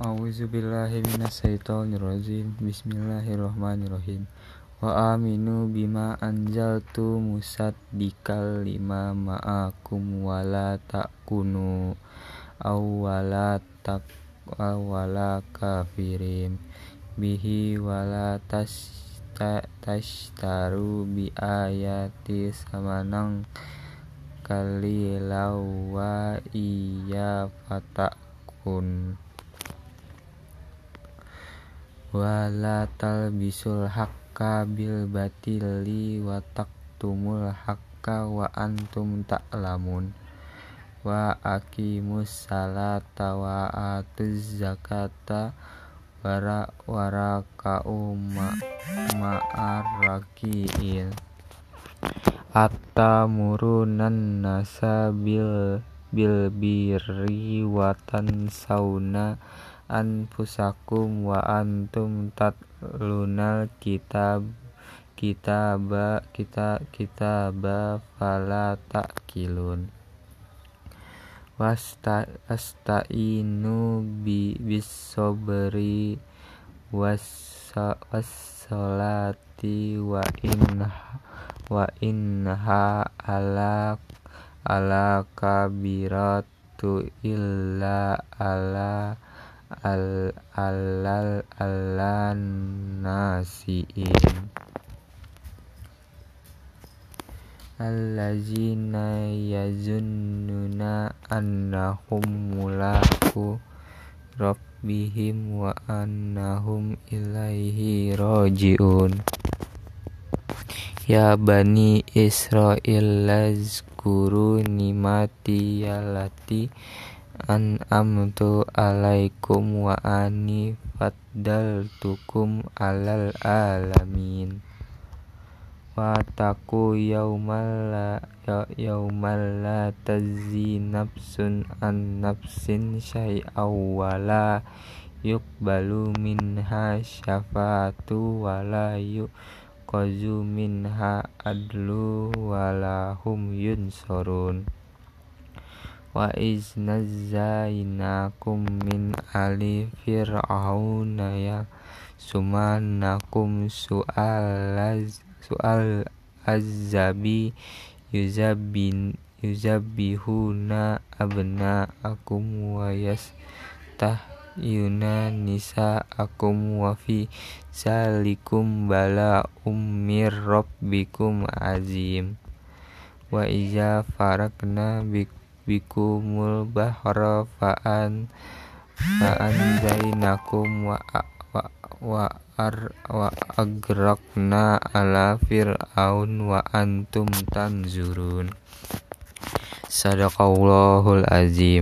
A'udzubillahi minasyaitonirrajim. Bismillahirrahmanirrahim. Wa aminu bima anjaltu musaddiqal lima ma'akum wala takunu awwala tak awwala kafirin. Bihi wala tashtaru bi ayati samanang kalilaw wa iya fatakun wala talbisul haqqo bil batili wa taqtumul haqqo wa antum ta'lamun. Wa aqimus salata wa atuz zakata wara wara kauma ma'arrakiin atta murunan nasa bil bil birri wa tansawna anfusakum wa antum tatlunal kitab kitaba kita kitaba fala takilun wasta astainu bi bisobri wassalati wa in wa inha ala ala kabiratu illa ala al alal alan nasiin. Allazina yazunnuna annahum mulaku rabbihim wa annahum ilaihi rajiun. Ya bani Israel lazkuru nimati yalati an amtu alaikum wa ani faddaltukum alal alamin. Wa taku yaumal la ya, yaumal la tazzi nafsun an nafsin syai'aw wala yuqbalu minha syafatu wala yuqazu minha adlu wala hum yunsorun wa iz nazzainakum min ali fir'auna ya sumanakum su'al su'al azzabi yuzabbin yuzabbihuna abna'akum wa yastahyuna nisa'akum wa fi salikum bala ummir rabbikum azim. Wa iza farakna bikum bikumul bahra fa'an fa'an zainakum wa wa wa ar wa agraqna ala fir'aun wa antum tanzurun. Sadaqallahul azim